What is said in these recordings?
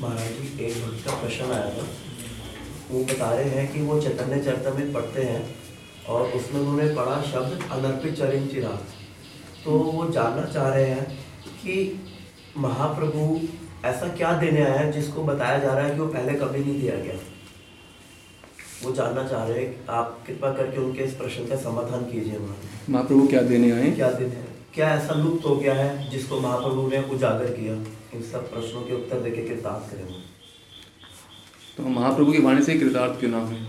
महाराज जी एक भक्त का प्रश्न आया था। वो बता रहे हैं कि वो चैतन्य चरितमृत पढ़ते हैं और उसमें उन्होंने पढ़ा शब्द अनर्पित चरिम चिराग। तो वो जानना चाह रहे हैं कि महाप्रभु ऐसा क्या देने आया है जिसको बताया जा रहा है कि वो पहले कभी नहीं दिया गया? वो जानना चाह रहे हैं। आप कृपा करके उनके इस प्रश्न का समाधान कीजिए महाप्रभु क्या देने आए? क्या देने है क्या ऐसा लुप्त हो गया है जिसको महाप्रभु ने उजागर किया? इन सब प्रश्नों के उत्तर देके कृतार्थ करेंगे। तो महाप्रभु की वाणी से कृतार्थ क्यों ना हुए?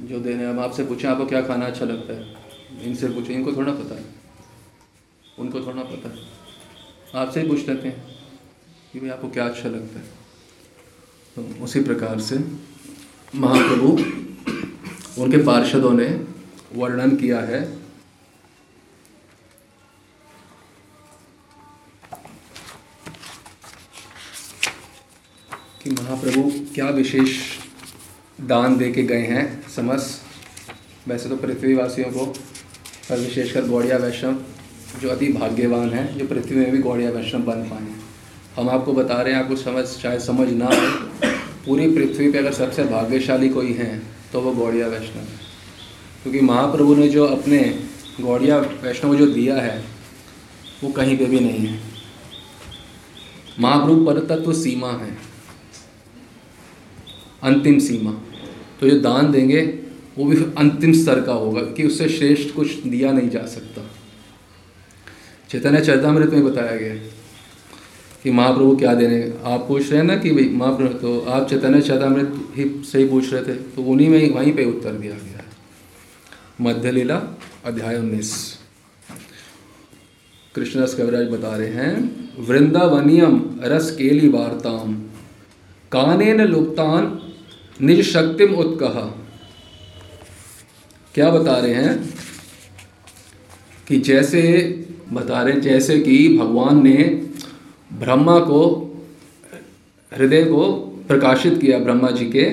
जो देने हम आपसे पूछें, आपको क्या खाना अच्छा लगता है? इनसे पूछें, इनको थोड़ा पता है। उनको थोड़ा पता है। आपसे ही पूछ लेते हैं कि भाई आपको क्या अच्छा लगता है। तो उसी प्रकार से महाप्रभु, उनके पार्षदों ने वर्णन किया है महाप्रभु, क्या विशेष दान दे के गए हैं समस्त वैसे तो पृथ्वीवासियों को, पर विशेषकर गौड़िया वैष्णव, जो अति भाग्यवान हैं, जो पृथ्वी में भी गौड़िया वैष्णव बन पाए हैं। हम आपको बता रहे हैं, आपको समझ, शायद समझ ना आए, पूरी पृथ्वी पे अगर सबसे भाग्यशाली कोई हैं तो वो गौड़िया वैष्णव है। क्योंकि महाप्रभु ने जो अपने गौड़िया वैष्णव जो दिया है, वो कहीं पे भी नहीं है। महाप्रभु पर तत्व सीमा है। अंतिम सीमा। तो जो दान देंगे, वो भी अंतिम स्तर का होगा कि उससे श्रेष्ठ कुछ दिया नहीं जा सकता। चैतन्य चरितमृत में बताया गया कि महाप्रभु क्या देने, आप पूछ रहे हैं ना कि भाई महाप्रभु तो आप चैतन्य चरितमृत ही सही पूछ रहे थे तो उन्हीं में ही वहीं पे उत्तर दिया गया है। मध्य लीला, अध्याय उन्नीस। कृष्णदास कविराज बता रहे हैं, वृंदावनियम रस केली वार्ताम, कानेन लुप्तान निज शक्तिम उत्कह। क्या बता रहे हैं? कि जैसे बता रहे जैसे कि भगवान ने ब्रह्मा को हृदय को प्रकाशित किया ब्रह्मा जी के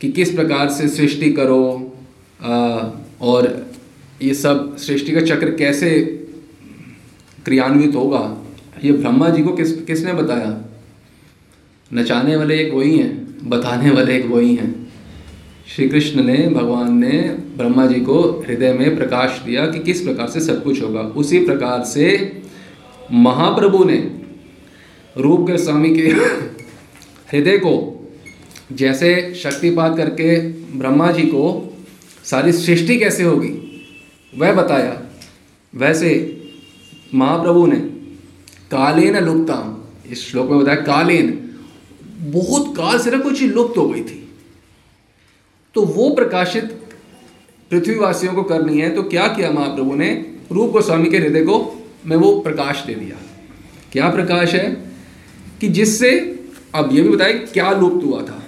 कि किस प्रकार से सृष्टि करो आ, और ये सब सृष्टि का चक्र कैसे क्रियान्वित होगा ये ब्रह्मा जी को किस किसने बताया? नचाने वाले एक वही हैं। बताने वाले एक वही हैं। श्री कृष्ण ने, भगवान ने ब्रह्मा जी को हृदय में प्रकाश दिया कि किस प्रकार से सब कुछ होगा। उसी प्रकार से महाप्रभु ने रूप के स्वामी के हृदय को जैसे शक्तिपात करके ब्रह्मा जी को सारी सृष्टि कैसे होगी, वह बताया। वैसे महाप्रभु ने, कालेन लुप्ताम, इस श्लोक में बताया, कालेन बहुत काल से ना कुछ लुप्त हो गई थी। तो वो प्रकाशित पृथ्वीवासियों को करनी है तो क्या किया महाप्रभु ने? रूप गोस्वामी के हृदय को में वो प्रकाश दे दिया। क्या प्रकाश है? कि जिससे, अब ये भी बताए, क्या लुप्त हुआ था?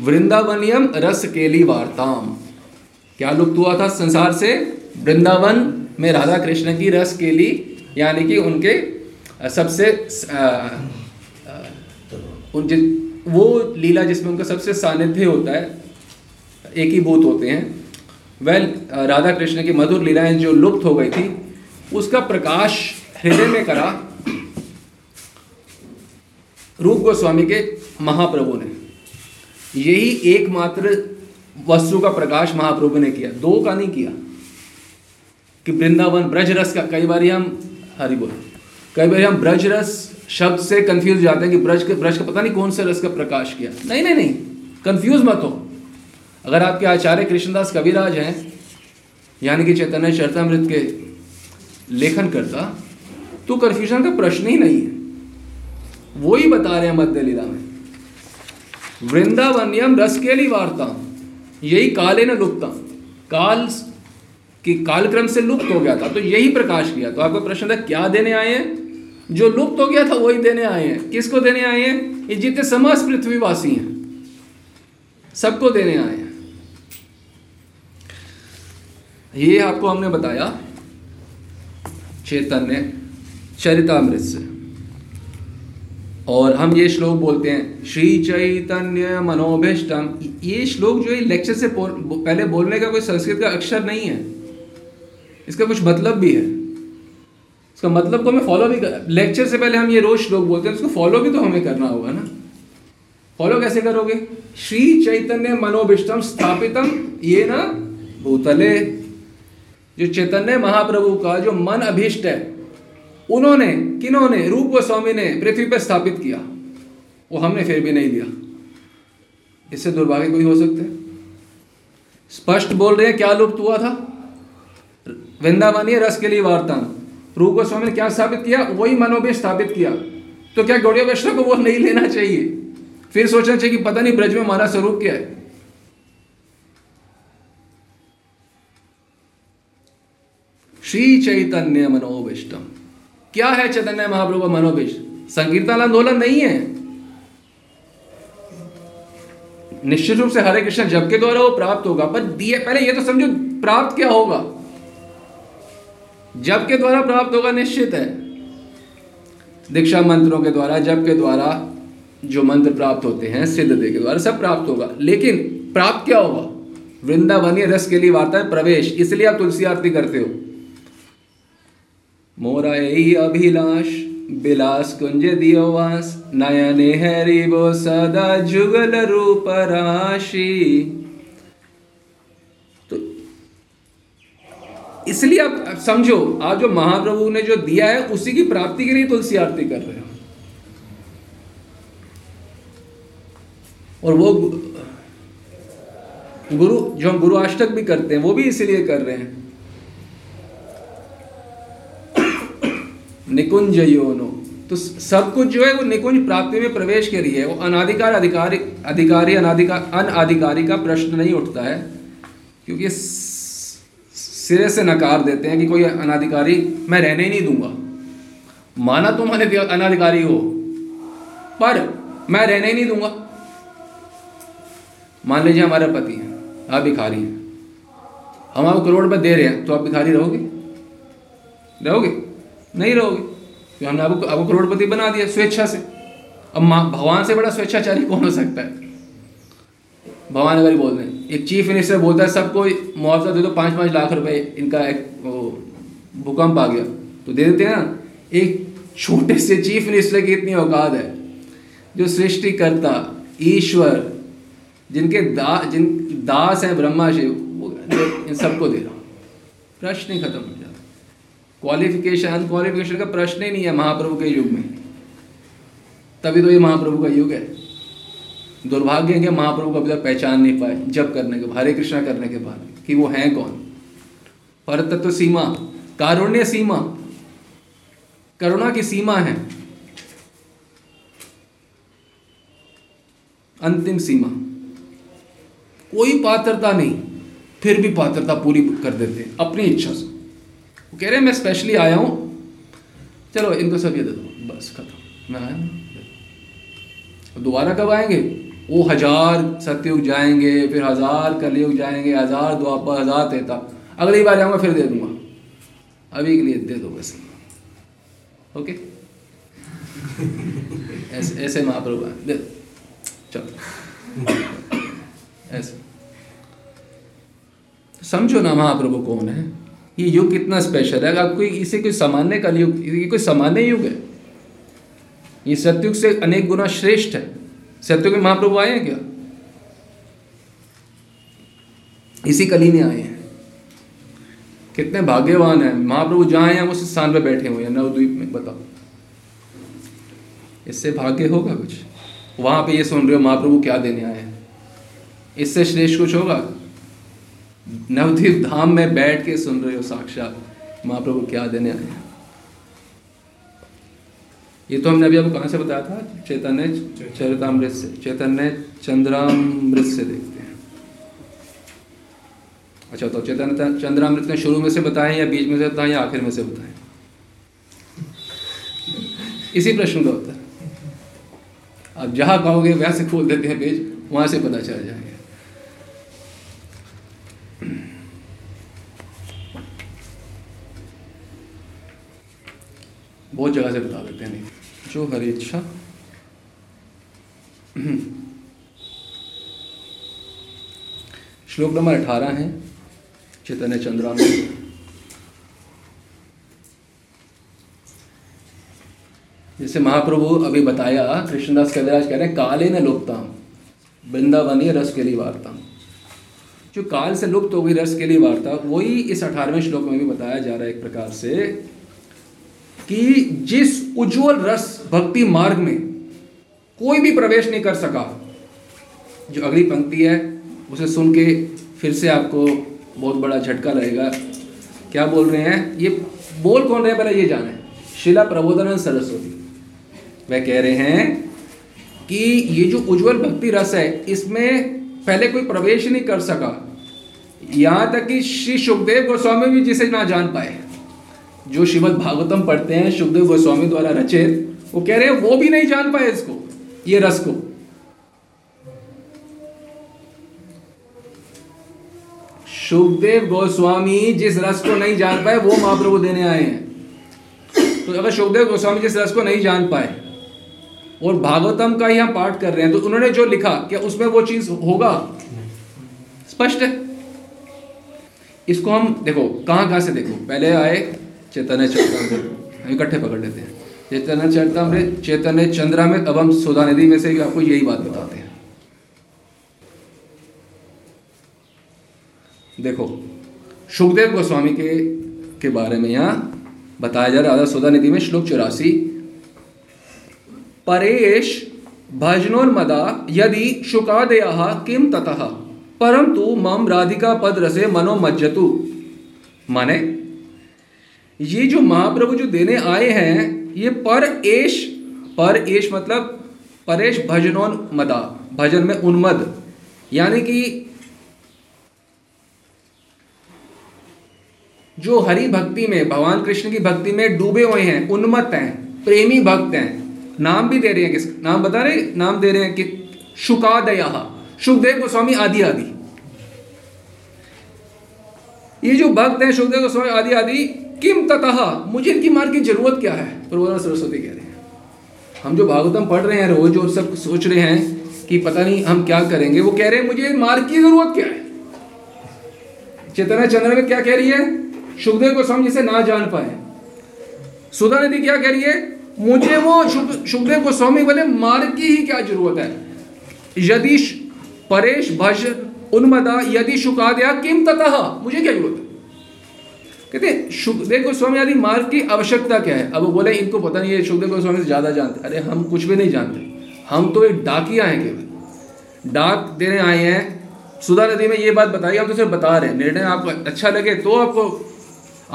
वृंदावनियम रस केली वार्ताम। क्या लुप्त हुआ था संसार से? वृंदावन में राधा कृष्ण की रस केली यानी कि उनके सबसे उन जिस वो लीला जिसमें उनका सबसे सानिध्य होता है, एक ही भूत होते हैं वह राधा कृष्ण की मधुर लीलाएँ जो लुप्त हो गई थी, उसका प्रकाश हृदय में करा रूप गोस्वामी के महाप्रभु ने। यही एकमात्र वस्तु का प्रकाश महाप्रभु ने किया, दो का नहीं किया। कि वृंदावन ब्रजरस का, कई बार हम, हरि बोल, कई बार हम ब्रज रस शब्द से कंफ्यूज जाते हैं कि ब्रज के ब्रज का पता नहीं कौन से रस का प्रकाश किया। नहीं नहीं नहीं। कंफ्यूज मत हो। अगर आपके आचार्य कृष्णदास कविराज हैं, यानी कि चैतन्य चरतामृत के लेखन करता तो कन्फ्यूज़न का प्रश्न ही नहीं है। वो ही बता रहे हैं मध्य लीला में वृंदावनियम रस के लिए वार्ता। यही काले न लुप्ता। काल की कालक्रम से लुप्त हो गया था तो यही प्रकाश किया। तो आपका प्रश्न था, क्या देने आए हैं? जो लुप्त हो गया था वही देने आए हैं। किसको देने आए हैं? ये जितने समस्त पृथ्वीवासी हैं, सबको देने आए हैं। ये आपको हमने बताया, चैतन्य, चरितामृत से। और हम ये श्लोक बोलते हैं, श्री चैतन्य मनोभिष्टम। ये श्लोक जो है लेक्चर से पहले बोलने का कोई संस्कृत का अक्षर नहीं है। इसका कुछ मतलब भी है। इसका मतलब को हमें फॉलो भी कर लेक्चर से पहले हम ये रोज श्लोक बोलते हैं, उसको फॉलो भी तो हमें करना होगा ना। फॉलो कैसे करोगे? श्री चैतन्य मनोभिष्टम स्थापितम ये ना भूतले। जो चैतन्य महाप्रभु का जो मन अभिष्ट है, उन्होंने, किन्होंने, रूप गोस्वामी ने पृथ्वी पर स्थापित किया, वो हमने फिर भी नहीं दिया। इससे दुर्भाग्य कोई हो सकते स्पष्ट बोल रहे हैं, क्या लुप्त हुआ था? वृंदावनीय रस के लिए वार्ता रूप गोस्वामी ने क्या स्थापित किया? वही मनोभिष्ट स्थापित किया। तो क्या गौड़िया वैष्णव को वो नहीं लेना चाहिए? फिर सोचना चाहिए कि पता नहीं ब्रज में हमारा स्वरूप क्या है। श्री चैतन्य मनोविष्टम क्या है चैतन्य महाप्रभु का मनोविष्ट संकीर्तन आंदोलन नहीं है। निश्चित रूप से हरे कृष्ण जब के द्वारा वो प्राप्त होगा, पर दिए पहले ये तो समझो, प्राप्त क्या होगा? जब के द्वारा प्राप्त होगा निश्चित है। दीक्षा मंत्रों के द्वारा, जब के द्वारा जो मंत्र प्राप्त होते हैं, सिद्ध दे के द्वारा सब प्राप्त होगा। लेकिन प्राप्त क्या होगा? वृंदावनीय रस के लिए वार्ता है, प्रवेश। इसलिए आप तुलसी आरती करते हो। मोरा अभिलाष, बिलास कुंज दियो वास। नयने हरि वो सदा जुगल रूप राशि। इसलिए आप समझो, आज जो महाप्रभु ने जो दिया है, उसी की प्राप्ति के लिए तुलसी आरती कर रहे हो। और वो गुरु, जो हम गुरु अष्टक भी करते हैं, वो भी इसीलिए कर रहे हैं। निकुंज योनो तो सब कुछ जो है, वो निकुंज प्राप्ति में प्रवेश के लिए है। वो अनाधिकार अधिकारी अधिकारी अनाधिकार अनाधिकारी का प्रश्न नहीं उठता है, क्योंकि सिरे से नकार देते हैं कि कोई अनाधिकारी मैं रहने ही नहीं दूँगा। माना तुम अनाधिकारी हो, पर मैं रहने ही नहीं दूँगा। मान लीजिए हमारे पति हैं, आप भिखारी हैं। हम आपको करोड़ रुपये दे रहे हैं तो आप भिखारी रहोगे? रहोगे? नहीं रहोगे। तो हमने आपको आपको करोड़पति बना दिया स्वेच्छा से। अब भगवान से बड़ा स्वेच्छाचारी कौन हो सकता है? भगवान अगर बोल दें एक चीफ मिनिस्टर बोलता है, सबको मुआवजा दे दो पाँच पाँच लाख रुपए, इनका एक भूकंप आ गया। तो दे देते हैं ना, एक छोटे से चीफ मिनिस्टर की इतनी औकात है, जो सृष्टिकर्ता, ईश्वर, जिनके दा, जिन, दास हैं ब्रह्मा शिव, वो इन सबको दे रहा प्रश्न ही खत्म हो जाता क्वालिफिकेशन अनक्वालिफिकेशन का प्रश्न ही नहीं है महाप्रभु के युग में। तभी तो ये महाप्रभु का युग है। दुर्भाग्य है कि महाप्रभु को अभी तक पहचान नहीं पाए जब करने के, हरे कृष्णा करने के बाद, कि वो हैं कौन? पर तत्व सीमा, कारुण्य सीमा, करुणा की सीमा है। अंतिम सीमा। कोई पात्रता नहीं, फिर भी पात्रता पूरी कर देते अपनी इच्छा से। वो कह रहे हैं, मैं स्पेशली आया हूँ। चलो, इनको सब ये दे दो, बस खत्म। मैं आया दोबारा कब आएँगे? वो हज़ार सत्युग जाएँगे, फिर हज़ार कलयुग जाएँगे, हज़ार द्वापर हज़ार तेता। अगली बार आऊँगा फिर दे दूँगा। अभी के लिए दे दो बस। ओके? ऐसे ऐसे महाप्रभु दे। चलो। ऐसे। समझो ना महाप्रभु कौन है। ये युग कितना स्पेशल है। अगर कोई, इसे कोई सामान्य कलयुग, ये कोई सामान्य युग है। ये सत्युग से अनेक गुना श्रेष्ठ है। सत्युग के महाप्रभु आए हैं क्या? इसी कली में आए हैं। कितने भाग्यवान हैं। महाप्रभु जहाँ हैं उस स्थान पर बैठे हुए हैं। नवद्वीप में, बताओ। इससे भाग्य होगा कुछ? वहाँ पे ये सुन रहे हो, महाप्रभु क्या देने आए हैं? इससे श्रेष्ठ कुछ होगा? नवद्वीप धाम में बैठ के सुन रहे हो साक्षात महाप्रभु क्या देने आए हैं। ये तो हमने अभी आपको कहाँ से बताया था? चैतन्य चरितमृत से चैतन्य, चंद्रामृत से देखते हैं। अच्छा तो चैतन्य, चंद्रामृत ने शुरू में से बताएँ या बीच में से बताएँ या आखिर में से बताएँ? इसी प्रश्न का उत्तर। आप जहाँ कहोगे से खोल देते हैं पेज, वहाँ से पता चल जाएगा। बहुत जगह से बता देते हैं। नहीं जो हरी इच्छा। श्लोक नंबर अठारह है, चैतन्य चंद्रा में जैसे महाप्रभु अभी बताया, कृष्णदास कविराज कह रहे हैं, काले न लुप्ता वृंदावनीय रस के लिए वार्ता। जो काल से लुप्त हो गई रस के लिए वार्ता, वही इस अठारहवें श्लोक में भी बताया जा रहा है एक प्रकार से कि जिस उज्जवल रस भक्ति मार्ग में कोई भी प्रवेश नहीं कर सका। जो अगली पंक्ति है, उसे सुन के फिर से आपको बहुत बड़ा झटका लगेगा। क्या बोल रहे हैं? ये बोल कौन रहे हैं? पहले ये जाने। शिला प्रबोधन सरस्वती। वह कह रहे हैं कि ये जो उज्जवल भक्ति रस है, इसमें पहले कोई प्रवेश नहीं कर सका। यहाँ तक कि श्री सुखदेव गोस्वामी भी जिसे ना जान पाए। जो श्रीमद भागवतम पढ़ते हैं, सुखदेव गोस्वामी द्वारा रचित वो कह रहे हैं, वो भी नहीं जान पाए इसको, ये रस को. सुखदेव गोस्वामी जिस रस को नहीं जान पाए, वो महाप्रभु देने आए हैं। तो अगर सुखदेव गोस्वामी जिस रस को नहीं जान पाए, और भागवतम का ही हम पाठ कर रहे हैं तो उन्होंने जो लिखा, क्या उसमें वो चीज़ होगा? स्पष्ट है? इसको हम, देखो कहाँ कहाँ से देखो? पहले आए चैतन्य चरितमृत हम इकट्ठे पकड़ लेते हैं। चैतन्य चरितमृत चैतन्य चंद्रा में, अब हम सुधा नदी में से आपको यही बात बताते हैं। देखो, सुखदेव गोस्वामी के के बारे में यहाँ बताया जा रहा है, सुधा निधि में श्लोक चौरासी। परेश भजनोन्मदा यदि शुकादय किम ततः, परंतु मम राधिका पद रसे मनो मज्जतु माने, ये जो महाप्रभु जो देने आए हैं ये पर एश पर एश मतलब परेश भजनोन मदा, भजन में उन्मद। यानी कि जो हरि भक्ति में, भगवान कृष्ण की भक्ति में डूबे हुए हैं, उन्मत्त हैं, प्रेमी भक्त हैं। नाम भी दे रहे हैं किस नाम बता रहे? नाम दे रहे हैं कि शुकादया, सुखदेव गोस्वामी आदि आदि। ये जो भक्त हैं, सुखदेव गोस्वामी आदि आदि किम ततः? मुझे इनकी मार की ज़रूरत क्या है? प्रभुरा सरस्वती कह रहे हैं। हम जो भागवतम पढ़ रहे हैं, रोज और सब सोच रहे हैं कि पता नहीं हम क्या करेंगे, वो कह रहे हैं, मुझे मार की ज़रूरत क्या है? चेतना चंद्र में क्या कह रही है? सुखदेव गोस्वामी जिसे ना जान पाए। सुधा नदी क्या कह रही है? मुझे वो सुखदेव गोस्वामी बोले मार्ग की ही क्या ज़रूरत है? यदि परेश भज उन्मदा, यदि शुकादया, किम ततः? मुझे क्या ज़रूरत है? कहते सुखदेव गोस्वामी आदि मार्ग की आवश्यकता क्या है? अब बोले, इनको पता नहीं है सुखदेव गोस्वामी से ज़्यादा जानते। अरे, हम कुछ भी नहीं जानते। हम तो एक डाकिया हैं केवल। डाक देने आए हैं। सुधा नदी में ये बात बताई हम तो सिर्फ़ बता रहे हैं। निर्णय आपको अच्छा लगे तो आपको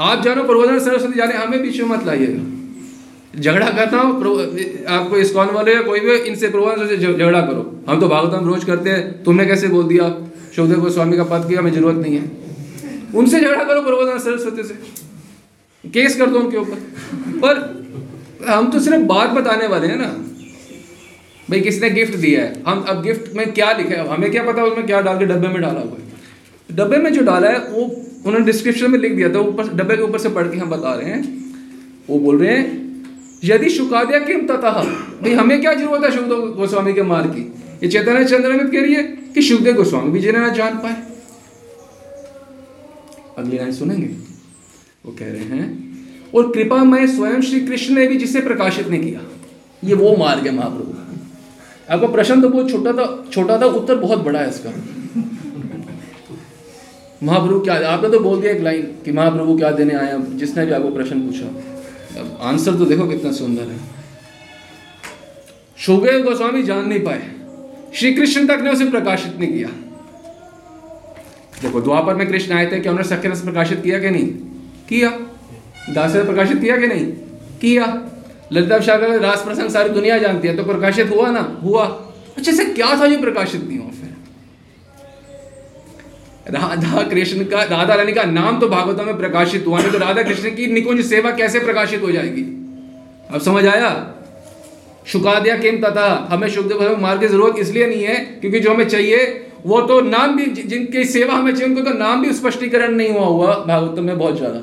आप जानो प्रबोधन सरस्वती जाने, हमें में मत लाइएगा। झगड़ा करना हो आपको इस्कॉन वाले या कोई भी, इनसे प्रबोधन से झगड़ा करो। हम तो भागवतम रोज करते हैं। तुमने कैसे बोल दिया? सुखदेव गोस्वामी का पद की हमें ज़रूरत नहीं है। उनसे झगड़ा करो प्रबोधन सरस्वती से। केस कर दो उनके ऊपर। पर हम तो सिर्फ़ बात बताने वाले हैं ना। भाई, किसने गिफ्ट दिया है? हम अब गिफ्ट में क्या लिखा है? हमें क्या पता उसमें क्या डाल के डब्बे में डाला हुआ है। डब्बे में जो डाला है, वो उन्होंने डिस्क्रिप्शन में लिख दिया था। ऊपर डब्बे के ऊपर से पढ़ के हम बता रहे हैं। वो बोल रहे हैं, यदि शुकादिया किम तथा भाई, हमें क्या ज़रूरत है शुभदेव गोस्वामी के मार की? ये चैतन्य चंद्रमित कह रही है कि शुभदेव गोस्वामी भी जिन्हें ना जान पाए। अगली लाइन सुनेंगे। वो कह रहे हैं, और कृपा मैं स्वयं श्री कृष्ण ने भी जिसे प्रकाशित नहीं किया। ये वो मार्ग है महाप्रभु। आपका प्रश्न तो बहुत छोटा था छोटा था, उत्तर बहुत बड़ा है इसका। महाप्रभु, क्या आपने तो बोल दिया एक लाइन कि महाप्रभु क्या देने आया जिसने भी आपको प्रश्न पूछा। अब आंसर तो देखो कितना सुंदर है। सुखदेव गोस्वामी जान नहीं पाए। श्री कृष्ण तक ने उसे प्रकाशित नहीं किया। देखो द्वापर में कृष्ण आए थे क्या उन्होंने सख्य रस प्रकाशित किया कि नहीं? किया। दास प्रकाशित किया कि नहीं? किया। ललिता सागर रास प्रसंग सारी दुनिया जानती है तो प्रकाशित हुआ ना? हुआ। अच्छा से क्या था जो प्रकाशित नहीं हुआ फिर? राधा कृष्ण का, राधा रानी का नाम तो भागवतम में प्रकाशित हुआ, नहीं तो राधा कृष्ण की निकुंज सेवा कैसे प्रकाशित हो जाएगी? अब समझ आया? शुकादिया किम तथा? हमें शुभदेव मार्ग की ज़रूरत इसलिए नहीं है, क्योंकि जो हमें चाहिए वो तो नाम भी जिनकी सेवा हमें चाहिए, उनको तो नाम भी स्पष्टीकरण नहीं हुआ हुआ भागवतम में बहुत ज़्यादा।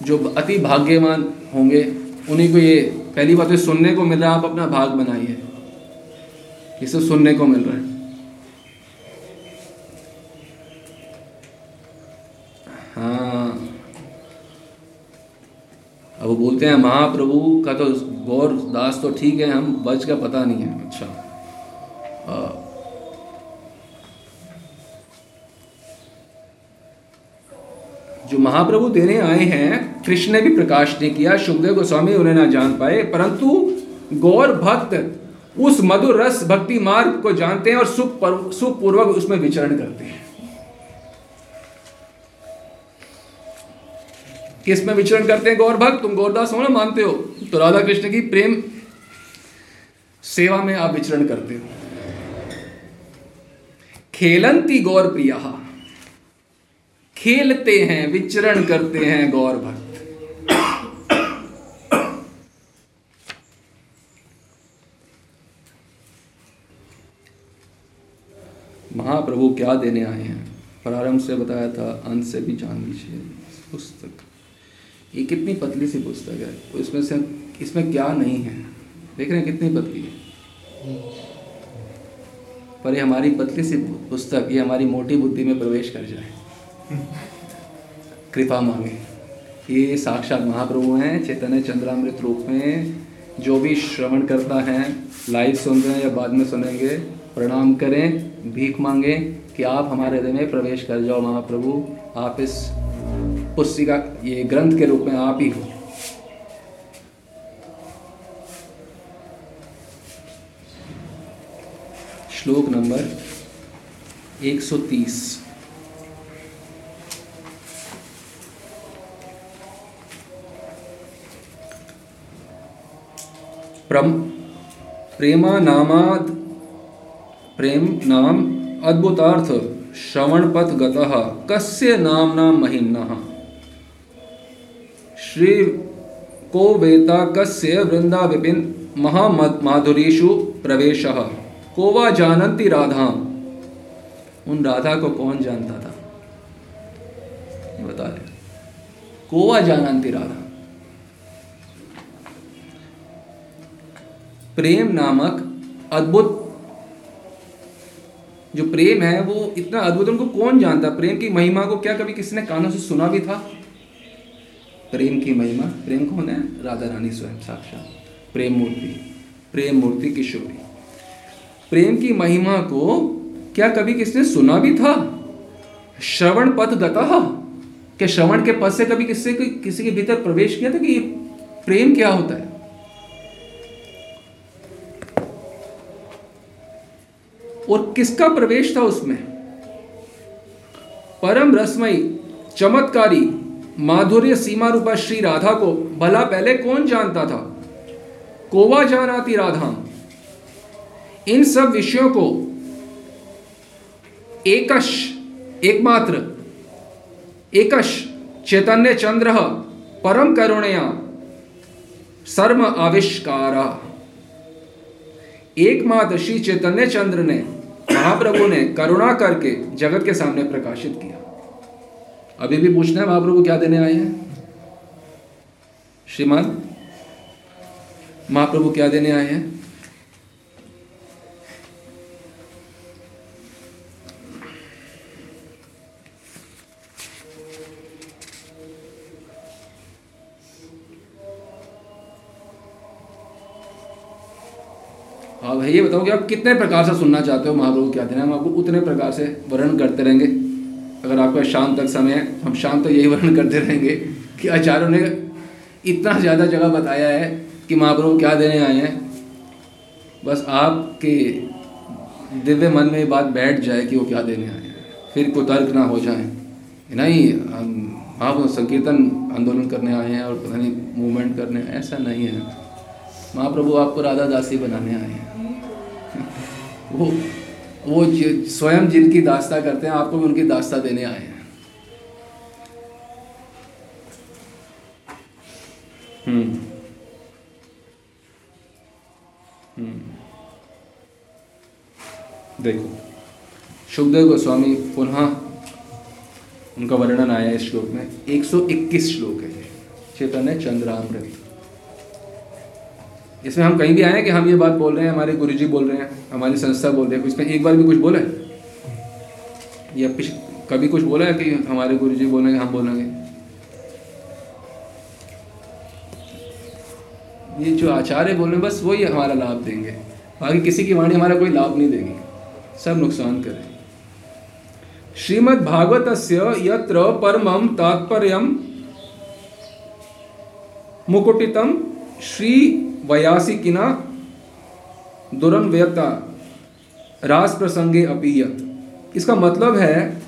जो अति भाग्यवान होंगे, उन्हीं को ये पहली बात तो सुनने को मिल रहा है, आप अपना भाग बनाइए। इसे सुनने को मिल रहा है। हाँ। बोलते हैं महाप्रभु का तो गौर दास तो ठीक है हम बच का पता नहीं है। अच्छा। आ, जो महाप्रभु देने आए हैं कृष्ण ने भी प्रकाश नहीं किया सुखदेव गोस्वामी उन्हें ना जान पाए परंतु गौर भक्त उस मधुर रस भक्ति मार्ग को जानते हैं और सुख सुखपूर्वक उसमें विचरण करते हैं। किसमें विचरण करते हैं गौर भक्त। तुम गौरदास हो ना, मानते हो? तो राधा कृष्ण की प्रेम सेवा में आप विचरण करते हो। खेलंती गौर प्रिया, खेलते हैं, विचरण करते हैं गौर भक्त। महाप्रभु क्या देने आए हैं? प्रारंभ से बताया था, अंत से भी जान लीजिए। पुस्तक। ये कितनी पतली सी पुस्तक है? इसमें से इसमें क्या नहीं है? देख रहे हैं कितनी पतली है। पर ये हमारी पतली सी पुस्तक, ये हमारी मोटी बुद्धि में प्रवेश कर जाए। कृपा मांगे। ये साक्षात महाप्रभु हैं, चैतन्य चंद्रामृत रूप में। जो भी श्रवण करता है, लाइव सुन रहे हैं या बाद में सुनेंगे, प्रणाम करें, भीख मांगे कि आप हमारे हृदय में प्रवेश कर जाओ महाप्रभु। आप इस पुस्तिका ये ग्रंथ के रूप में आप ही हो। श्लोक नंबर 130 प्रम नामाद प्रेम नाम अद्भुतार्थ श्रवणपथ गतः कस्य नामना महिन्नः श्री को वेता कस्य वृंदा विपिन महामाधुरीषु प्रवेश। को वा जानती राधा उन राधा को कौन जानता था? बता रहे को वा जानती राधा? प्रेम नामक अद्भुत जो प्रेम है, वो इतना अद्भुत उनको कौन जानता? प्रेम की महिमा को क्या कभी किसी ने कानों से सुना भी था? प्रेम की महिमा, प्रेम कौन है? राधा रानी स्वयं साक्षात। प्रेम मूर्ति प्रेम मूर्ति किशोरी प्रेम की महिमा को क्या कभी किसने सुना भी था? श्रवण पथ गता क्या श्रवण के पद से कभी किससे, किसी के भीतर प्रवेश किया था कि प्रेम क्या होता है? और किसका प्रवेश था उसमें? परम रसमयी, चमत्कारी माधुर्य सीमा रूपा श्री राधा को, भला पहले कौन जानता था? कोवा जान आती राधा। इन सब विषयों को एकश, एकमात्र, एकश, चैतन्य चंद्र, परम करुणया, सर्म आविष्कार। एकमात्र श्री चैतन्य चंद्र ने महाप्रभु ने करुणा करके जगत के सामने प्रकाशित किया। अभी भी पूछना है महाप्रभु क्या देने आए हैं? श्रीमान महाप्रभु क्या देने आए हैं? आप ये बताओ कि आप कितने प्रकार से सुनना चाहते हो महाप्रभु क्या देना हम आपको उतने प्रकार से वर्णन करते रहेंगे। आपका शाम तक समय है। हम शाम तक यही वर्णन करते रहेंगे कि आचार्यों ने इतना ज़्यादा जगह बताया है कि महाप्रभु क्या देने आए हैं। बस आपके दिव्य मन में बात बैठ जाए कि वो क्या देने आए हैं। फिर कोई कुतर्क ना हो जाए। नहीं महाप्रभु संकीर्तन आंदोलन करने आए हैं और पता नहीं मूवमेंट करने, ऐसा नहीं है। महाप्रभु आपको राधा दासी बनाने आए हैं। वो वो स्वयं जिनकी दास्ता करते हैं आपको भी उनकी दास्ता देने आए हैं। हम्म। हम्म। देखो। सुखदेव गोस्वामी पुनः उनका वर्णन आया इस श्लोक में। 121 श्लोक है। चैतन्य चंद्रामृत। इसमें हम कहीं भी आए कि हम ये बात बोल रहे हैं, हमारे गुरुजी बोल रहे हैं, हमारी संस्था बोल रहे हैं इसमें एक बार भी कुछ बोला है? या कभी कुछ बोला है कि हमारे गुरुजी बोलेंगे, हम बोलेंगे? ये जो आचार्य बोल रहे हैं, बस वही हमारा लाभ देंगे। बाकी किसी की वाणी हमारा कोई लाभ नहीं देगी। सब नुकसान करे। श्रीमद् भागवत यत्र परमम तात्पर्य मुकुटितम श्री वयासिकिना दुरन्वयता रास प्रसंगे अपीयत इसका मतलब है,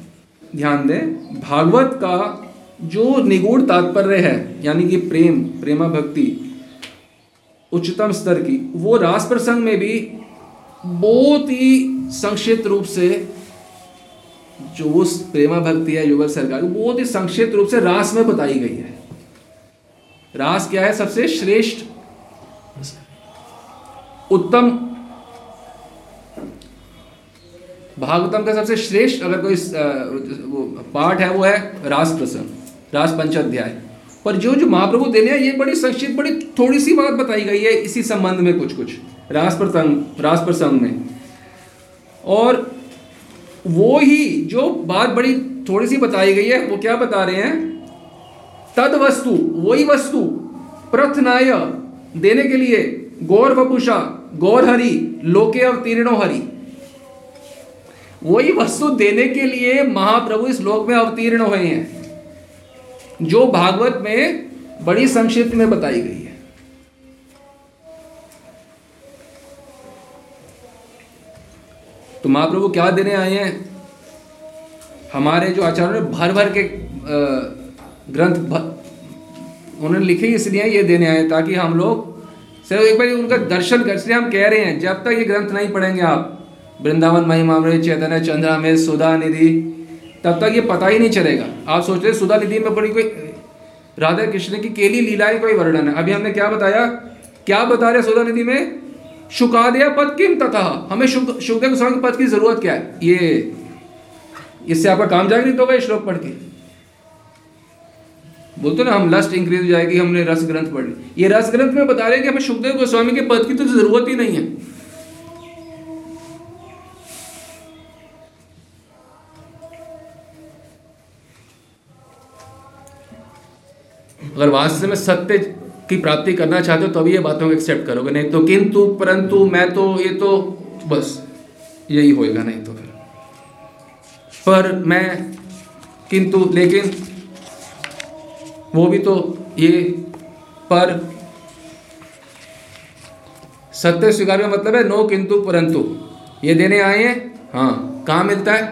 ध्यान दें, भागवत का जो निगूढ़ तात्पर्य है, यानी कि प्रेम, प्रेमा भक्ति, उच्चतम स्तर की, वो रास प्रसंग में भी बहुत ही संक्षिप्त रूप से जो उस प्रेमा भक्ति है, युगल सरकार, बहुत ही संक्षिप्त रूप से रास में बताई गई है। रास क्या है सबसे श्रेष्ठ उत्तम भागवतम का सबसे श्रेष्ठ अगर कोई पाठ है, वो है रास प्रसंग रास पंचाध्याय पर जो जो महाप्रभु देने हैं, ये बड़ी संक्षिप्त, बड़ी थोड़ी सी बात बताई गई है इसी संबंध में कुछ कुछ रास प्रसंग रास प्रसंग में। और वो ही जो बात बड़ी थोड़ी सी बताई गई है, वो क्या बता रहे हैं? तद वस्तु वही वस्तु, प्रथनाय, देने के लिए गौर वपुषा गौर हरि, लोके अवतीर्णो हरि। वही वस्तु देने के लिए महाप्रभु इस लोक में अवतीर्ण हुए हैं, जो भागवत में बड़ी संक्षिप्त में बताई गई है। तो महाप्रभु क्या देने आए हैं? हमारे जो आचार्य भर भर के ग्रंथ उन्होंने लिखे इसलिए ये देने आए ताकि हम लोग सिर्फ़ एक बार उनका दर्शन कर, इसलिए हम कह रहे हैं, जब तक ये ग्रंथ नहीं पढ़ेंगे आप, वृंदावन महिमामृत चैतन्य चंद्रा में सुधा निधि, तब तक ये पता ही नहीं चलेगा। आप सोच रहे सुधा निधि में बड़ी कोई, राधा कृष्ण की केली लीलाएँ कोई वर्णन है? अभी हमने क्या बताया? क्या बता रहे सुधा निधि में? शुकादया पद किम तथा? हमें सुखदेव गोस्वामी पद की ज़रूरत क्या है? ये, इससे आपका काम जागृत होगा श्लोक पढ़ के। बोलते ना, हम लस्ट इंक्रीज हो जाएगी, हमने रस ग्रंथ पढ़ ली। ये रस ग्रंथ में बता रहे हैं कि हमें सुखदेव गोस्वामी के पद की तो ज़रूरत ही नहीं है। अगर वास्तव में सत्य की प्राप्ति करना चाहते हो तो अभी ये बातों को एक्सेप्ट करोगे। नहीं तो किंतु, परंतु, मैं तो ये तो बस, यही होएगा, नहीं तो फिर। पर मैं, किंतु, लेकिन वो भी तो ये पर सत्य स्वीकार का मतलब है, नो, किंतु, परंतु। ये देने आए हैं? हाँ। कहाँ मिलता है?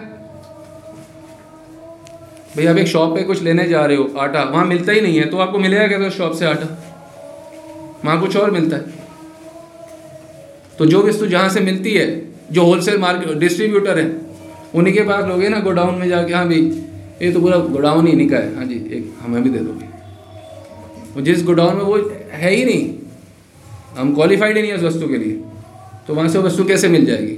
भाई आप एक शॉप पे कुछ लेने जा रहे हो, आटा। वहाँ मिलता ही नहीं है तो आपको मिलेगा क्या शॉप से आटा? वहाँ कुछ और मिलता है। तो जो वस्तु जहाँ से मिलती है, जो होलसेल मार्केट डिस्ट्रीब्यूटर है, उन्हीं के पास लोगे ना, गोडाउन में जाके? हाँ भाई, ये तो पूरा गोडाउन ही निका है। हाँ जी, एक हमें भी दे दो। जिस गोडाउन में वो है ही नहीं, हम क्वालिफाइड ही नहीं है उस वस्तु के लिए। तो वहाँ से वस्तु कैसे मिल जाएगी?